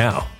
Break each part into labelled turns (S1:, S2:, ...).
S1: now.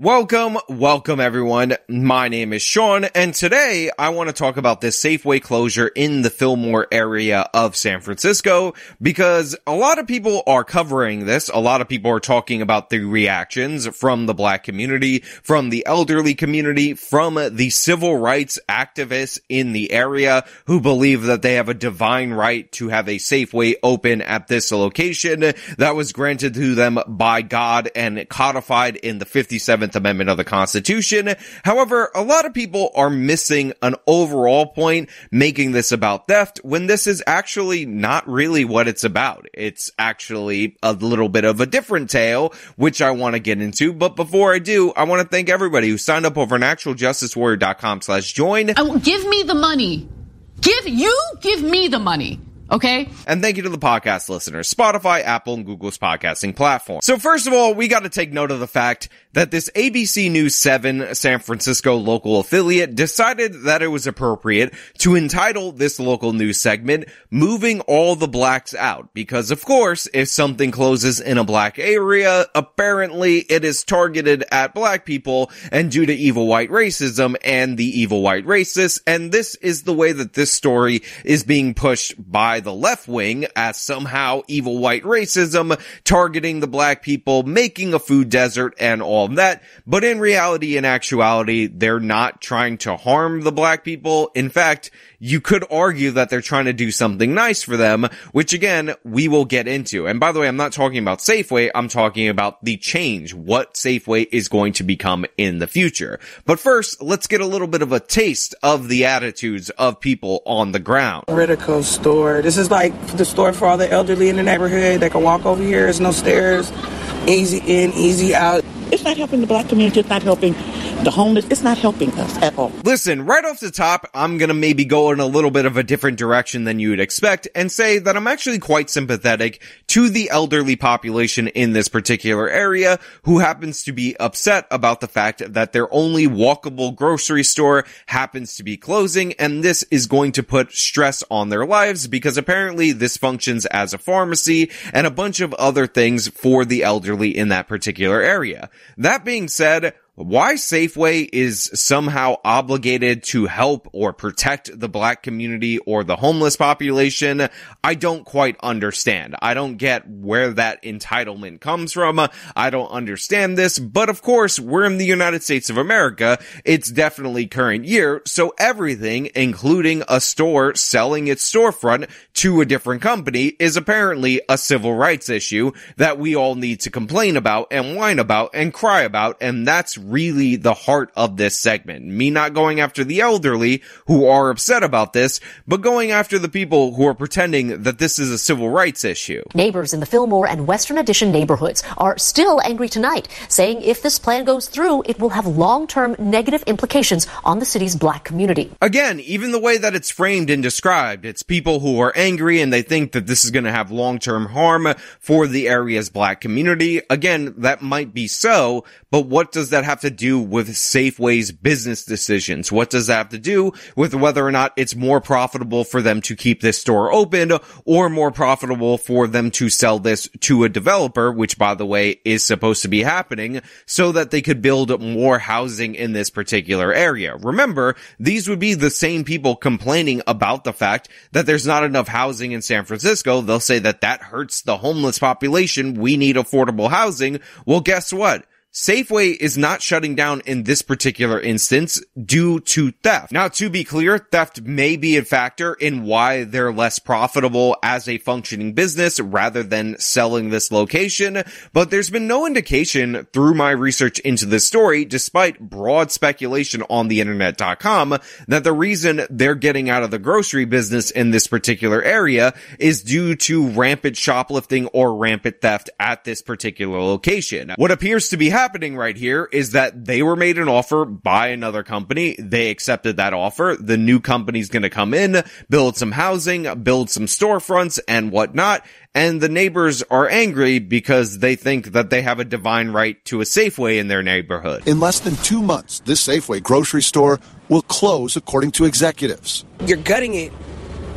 S2: Welcome, welcome everyone. My name is Sean, and today I want to talk about this Safeway closure in the Fillmore area of San Francisco because a lot of people are covering this. A lot of people are talking about the reactions from the black community, from the elderly community, from the civil rights activists in the area who believe that they have a divine right to have a Safeway open at this location that was granted to them by God and codified in the 57th 11th Amendment of the Constitution. However, a lot of people are missing an overall point making this about theft when this is actually not really what it's about. It's actually a little bit of a different tale, which I want to get into. But before I do, I want to thank everybody who signed up over on actualjusticewarrior.com slash join.
S3: Oh, give me the money. Give you give me the money. Okay.
S2: And thank you to the podcast listeners, Spotify, Apple, and Google's podcasting platform. So first of all, we got to take note of the fact that this ABC News 7 San Francisco local affiliate decided that it was appropriate to entitle this local news segment Moving All the Blacks Out. Because of course, if something closes in a black area, apparently it is targeted at black people and due to evil white racism and the evil white racists. And this is the way that this story is being pushed by the left wing as somehow evil white racism targeting the black people, making a food desert and all all that. But in reality, in actuality, they're not trying to harm the black people. In fact, you could argue that they're trying to do something nice for them, which again, we will get into. And by the way, I'm not talking about Safeway. I'm talking about the change, what Safeway is going to become in the future. But first, let's get a little bit of a taste of the attitudes of people on the ground.
S4: Redico store. This is like the store for all the elderly in the neighborhood. They can walk over here. There's no stairs. Easy in, easy out.
S5: It's not helping the black community. It's not helping the homeless. It's not helping us at all.
S2: Listen, right off the top, I'm gonna maybe go in a little bit of a different direction than you would expect and say that I'm actually quite sympathetic to the elderly population in this particular area who happens to be upset about the fact that their only walkable grocery store happens to be closing and this is going to put stress on their lives because apparently this functions as a pharmacy and a bunch of other things for the elderly in that particular area. That being said, why Safeway is somehow obligated to help or protect the black community or the homeless population, I don't quite understand. I don't get where that entitlement comes from. I don't understand this, but of course, we're in the United States of America. It's definitely current year, so everything, including a store selling its storefront to a different company, is apparently a civil rights issue that we all need to complain about and whine about and cry about, and that's really the heart of this segment. Me not going after the elderly who are upset about this, but going after the people who are pretending that this is a civil rights issue.
S6: Neighbors in the Fillmore and Western Addition neighborhoods are still angry tonight, saying if this plan goes through, it will have long-term negative implications on the city's black community.
S2: Again, even the way that it's framed and described, it's people who are angry and they think that this is going to have long-term harm for the area's black community. Again, that might be so, but what does that have have to do with Safeway's business decisions? What does that have to do with whether or not it's more profitable for them to keep this store open or more profitable for them to sell this to a developer, which by the way is supposed to be happening so that they could build more housing in this particular area. Remember, these would be the same people complaining about the fact that there's not enough housing in San Francisco. They'll say that that hurts the homeless population. We need affordable housing. Well, guess what? Safeway is not shutting down in this particular instance due to theft. Now, to be clear, theft may be a factor in why they're less profitable as a functioning business rather than selling this location, but there's been no indication through my research into this story, despite broad speculation on the internet.com, that the reason they're getting out of the grocery business in this particular area is due to rampant shoplifting or rampant theft at this particular location. What appears to be happening happening right here is that they were made an offer by another company. They accepted that offer. The new company's going to come in, build some housing, build some storefronts and whatnot. And the neighbors are angry because they think that they have a divine right to a Safeway in their neighborhood.
S7: In less than two months, this Safeway grocery store will close according to executives.
S4: You're gutting it.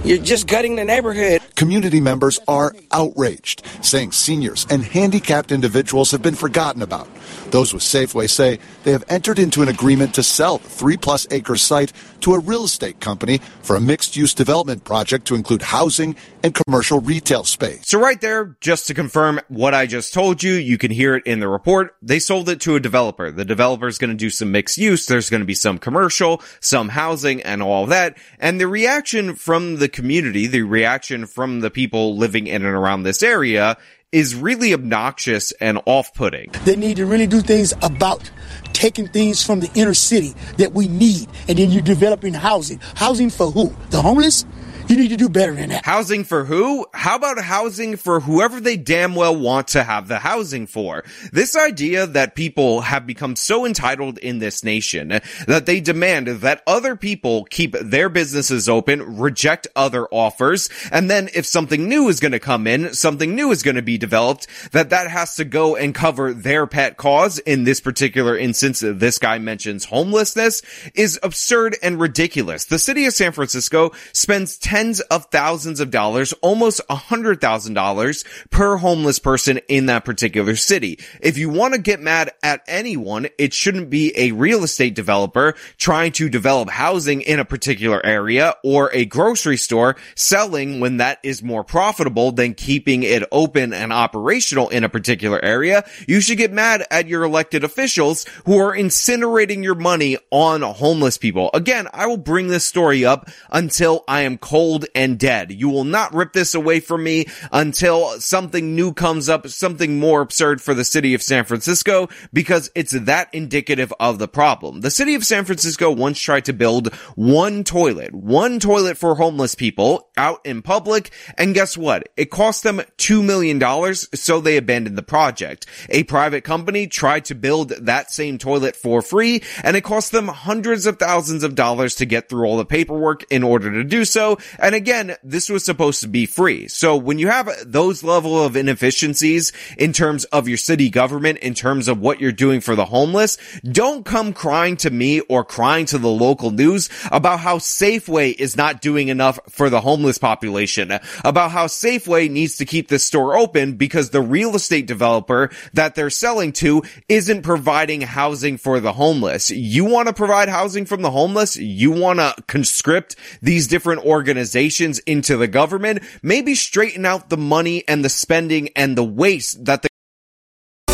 S4: You're just gutting the neighborhood.
S7: Community members are outraged, saying seniors and handicapped individuals have been forgotten about. Those with Safeway say they have entered into an agreement to sell the three plus acre site to a real estate company for a mixed use development project to include housing and commercial retail space.
S2: So right there, just to confirm what I just told you, you can hear it in the report. They sold it to a developer. The developer is going to do some mixed use. There's going to be some commercial, some housing and all that. And the reaction from the community, the reaction from the people living in and around this area is really obnoxious and off-putting.
S8: They need to really do things about taking things from the inner city that we need, and then you're developing housing. Housing for who? The homeless? You need to do better than that.
S2: Housing for who? How about housing for whoever they damn well want to have the housing for? This idea that people have become so entitled in this nation that they demand that other people keep their businesses open, reject other offers, and then if something new is going to come in, something new is going to be developed, that that has to go and cover their pet cause. In this particular instance, this guy mentions homelessness is absurd and ridiculous. The city of San Francisco spends 10 tens of thousands of dollars, almost a hundred thousand dollars per homeless person in that particular city. If you want to get mad at anyone, it shouldn't be a real estate developer trying to develop housing in a particular area or a grocery store selling when that is more profitable than keeping it open and operational in a particular area. You should get mad at your elected officials who are incinerating your money on homeless people. Again, I will bring this story up until I am cold and dead. You will not rip this away from me until something new comes up, something more absurd for the city of San Francisco, because it's that indicative of the problem. The city of San Francisco once tried to build one toilet, one toilet for homeless people out in public, and guess what? It cost them $2 million, so they abandoned the project. A private company tried to build that same toilet for free, and it cost them hundreds of thousands of dollars to get through all the paperwork in order to do so, and again, this was supposed to be free. So when you have those level of inefficiencies in terms of your city government, in terms of what you're doing for the homeless, don't come crying to me or crying to the local news about how Safeway is not doing enough for the homeless population, about how Safeway needs to keep this store open because the real estate developer that they're selling to isn't providing housing for the homeless. You want to provide housing from the homeless? You want to conscript these different organizations organizations into the government, maybe straighten out the money and the spending and the waste that the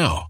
S9: now.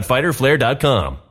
S1: www.fighterflare.com.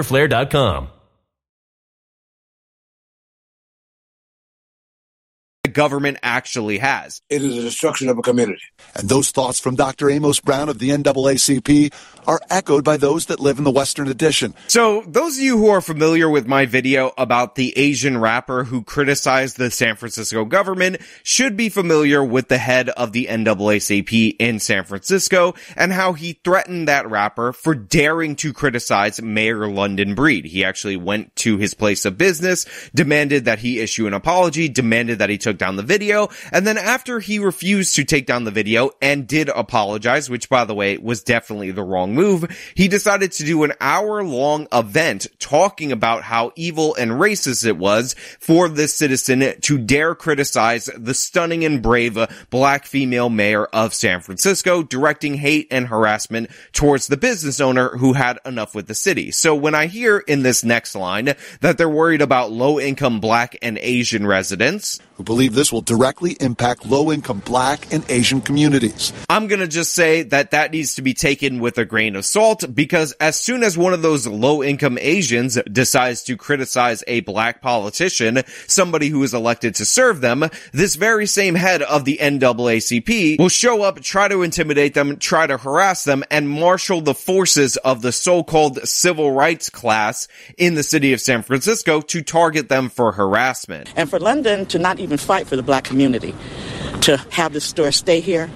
S2: The government actually has.
S7: It is a destruction of a community. And those thoughts from Dr. Amos Brown of the NAACP are echoed by those that live in the Western Addition.
S2: So, those of you who are familiar with my video about the Asian rapper who criticized the San Francisco government should be familiar with the head of the NAACP in San Francisco and how he threatened that rapper for daring to criticize Mayor London Breed. He actually went to his place of business, demanded that he issue an apology, demanded that he took down the video, and then after he refused to take down the video and did apologize, which by the way was definitely the wrong move, he decided to do an hour long event talking about how evil and racist it was for this citizen to dare criticize the stunning and brave black female mayor of San Francisco, directing hate and harassment towards the business owner who had enough with the city. So when I hear in this next line that they're worried about low income black and Asian residents,
S7: who believe this will directly impact low income black and Asian communities.
S2: I'm gonna just say that that needs to be taken with a grain of salt because as soon as one of those low income Asians decides to criticize a black politician, somebody who is elected to serve them, this very same head of the NAACP will show up, try to intimidate them, try to harass them, and marshal the forces of the so-called civil rights class in the city of San Francisco to target them for harassment.
S5: And for London to not even fight for the black community, to have this store stay here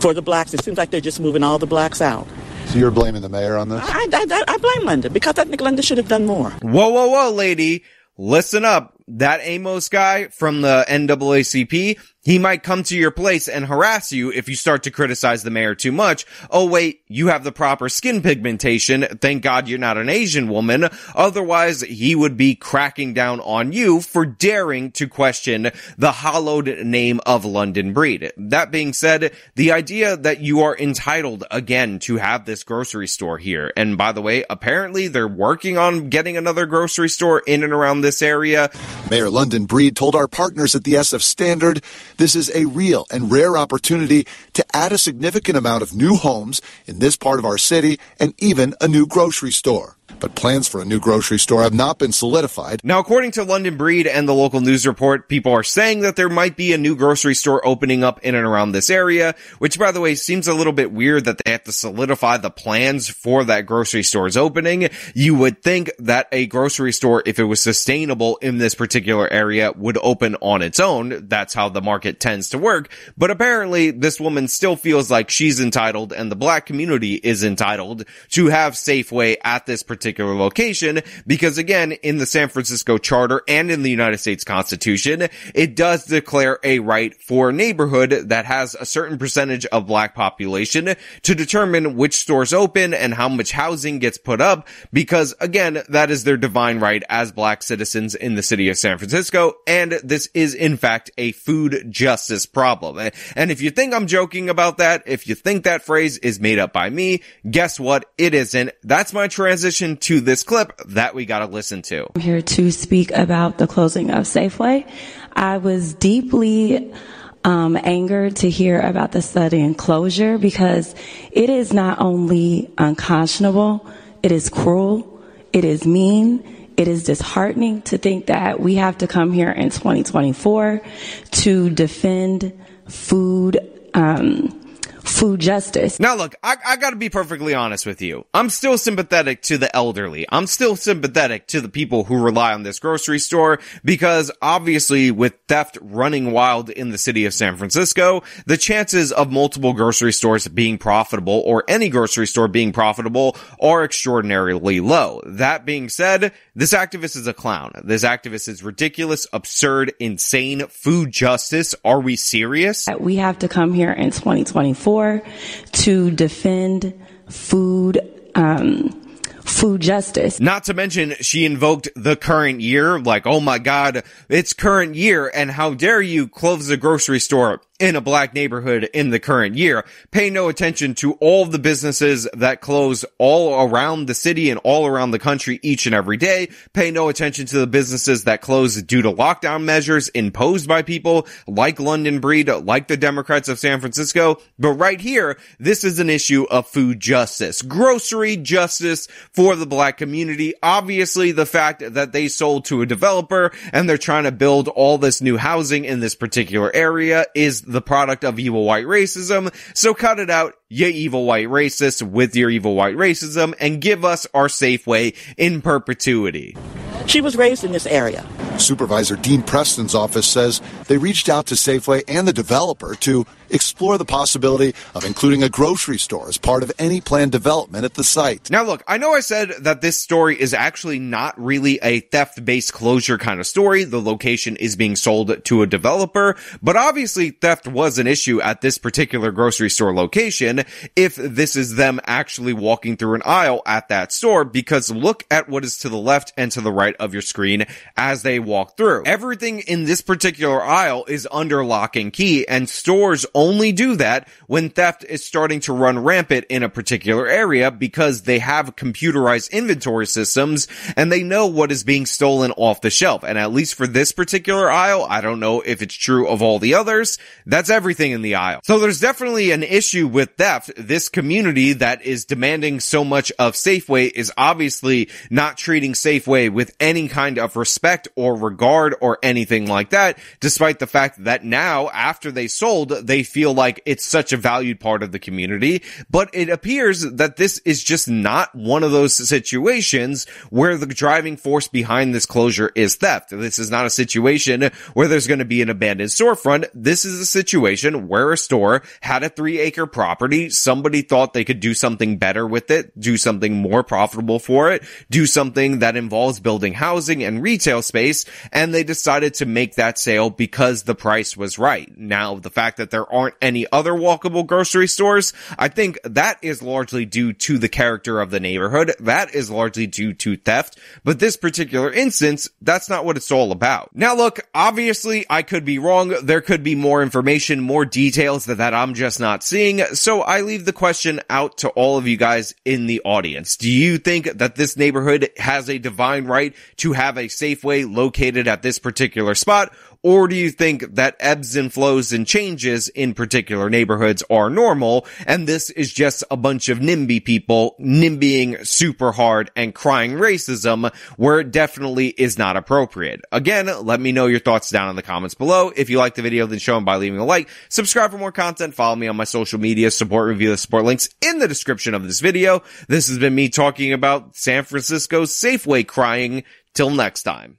S5: for the blacks, it seems like they're just moving all the blacks out.
S7: So you're blaming the mayor on this?
S5: I, I, I blame Linda because I think Linda should have done more.
S2: Whoa, whoa, whoa, lady. Listen up. That Amos guy from the NAACP, he might come to your place and harass you if you start to criticize the mayor too much. Oh wait, you have the proper skin pigmentation. Thank God you're not an Asian woman. Otherwise, he would be cracking down on you for daring to question the hallowed name of London Breed. That being said, the idea that you are entitled again to have this grocery store here. And by the way, apparently they're working on getting another grocery store in and around this area.
S7: Mayor London Breed told our partners at the SF Standard this is a real and rare opportunity to add a significant amount of new homes in this part of our city and even a new grocery store. But plans for a new grocery store have not been solidified.
S2: Now, according to London Breed and the local news report, people are saying that there might be a new grocery store opening up in and around this area, which by the way seems a little bit weird that they have to solidify the plans for that grocery store's opening. You would think that a grocery store, if it was sustainable in this particular area, would open on its own. That's how the market tends to work. But apparently this woman still feels like she's entitled and the black community is entitled to have Safeway at this particular particular location because again, in the San Francisco Charter and in the United States Constitution, it does declare a right for a neighborhood that has a certain percentage of black population to determine which stores open and how much housing gets put up because again, that is their divine right as black citizens in the city of San Francisco. And this is in fact a food justice problem. And if you think I'm joking about that, if you think that phrase is made up by me, guess what? It isn't. That's my transition to this clip that we gotta listen to.
S10: I'm here to speak about the closing of Safeway. I was deeply um, angered to hear about the sudden closure because it is not only unconscionable, it is cruel, it is mean, it is disheartening to think that we have to come here in 2024 to defend food um, food justice.
S2: Now look, I, I gotta be perfectly honest with you. I'm still sympathetic to the elderly. I'm still sympathetic to the people who rely on this grocery store because obviously with theft running wild in the city of San Francisco, the chances of multiple grocery stores being profitable or any grocery store being profitable are extraordinarily low. That being said, this activist is a clown. This activist is ridiculous, absurd, insane. Food justice. Are we serious?
S10: We have to come here in 2024 to defend food um, food justice.
S2: Not to mention, she invoked the current year, like, oh my god, it's current year, and how dare you close the grocery store in a black neighborhood in the current year. Pay no attention to all the businesses that close all around the city and all around the country each and every day. Pay no attention to the businesses that close due to lockdown measures imposed by people like London Breed, like the Democrats of San Francisco. But right here, this is an issue of food justice, grocery justice for the black community. Obviously, the fact that they sold to a developer and they're trying to build all this new housing in this particular area is the product of evil white racism. So cut it out, you evil white racist with your evil white racism and give us our Safeway in perpetuity.
S5: She was raised in this area.
S7: Supervisor Dean Preston's office says they reached out to Safeway and the developer to explore the possibility of including a grocery store as part of any planned development at the site.
S2: Now look, I know I said that this story is actually not really a theft-based closure kind of story. The location is being sold to a developer, but obviously theft was an issue at this particular grocery store location if this is them actually walking through an aisle at that store because look at what is to the left and to the right of your screen as they walk through. Everything in this particular aisle is under lock and key and stores only do that when theft is starting to run rampant in a particular area because they have computerized inventory systems and they know what is being stolen off the shelf. And at least for this particular aisle, I don't know if it's true of all the others, that's everything in the aisle. So there's definitely an issue with theft. This community that is demanding so much of Safeway is obviously not treating Safeway with any kind of respect or regard or anything like that, despite the fact that now, after they sold, they feel like it's such a valued part of the community, but it appears that this is just not one of those situations where the driving force behind this closure is theft. This is not a situation where there's going to be an abandoned storefront. This is a situation where a store had a three acre property. Somebody thought they could do something better with it, do something more profitable for it, do something that involves building housing and retail space. And they decided to make that sale because the price was right. Now, the fact that there aren't any other walkable grocery stores, I think that is largely due to the character of the neighborhood. That is largely due to theft. But this particular instance, that's not what it's all about. Now look, obviously I could be wrong. There could be more information, more details that, that I'm just not seeing. So I leave the question out to all of you guys in the audience. Do you think that this neighborhood has a divine right to have a Safeway located at this particular spot? Or do you think that ebbs and flows and changes in particular neighborhoods are normal and this is just a bunch of NIMBY people NIMBYing super hard and crying racism where it definitely is not appropriate? Again, let me know your thoughts down in the comments below. If you like the video, then show them by leaving a like, subscribe for more content, follow me on my social media, support review the support links in the description of this video. This has been me talking about San Francisco's Safeway crying. Till next time.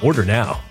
S1: Order now.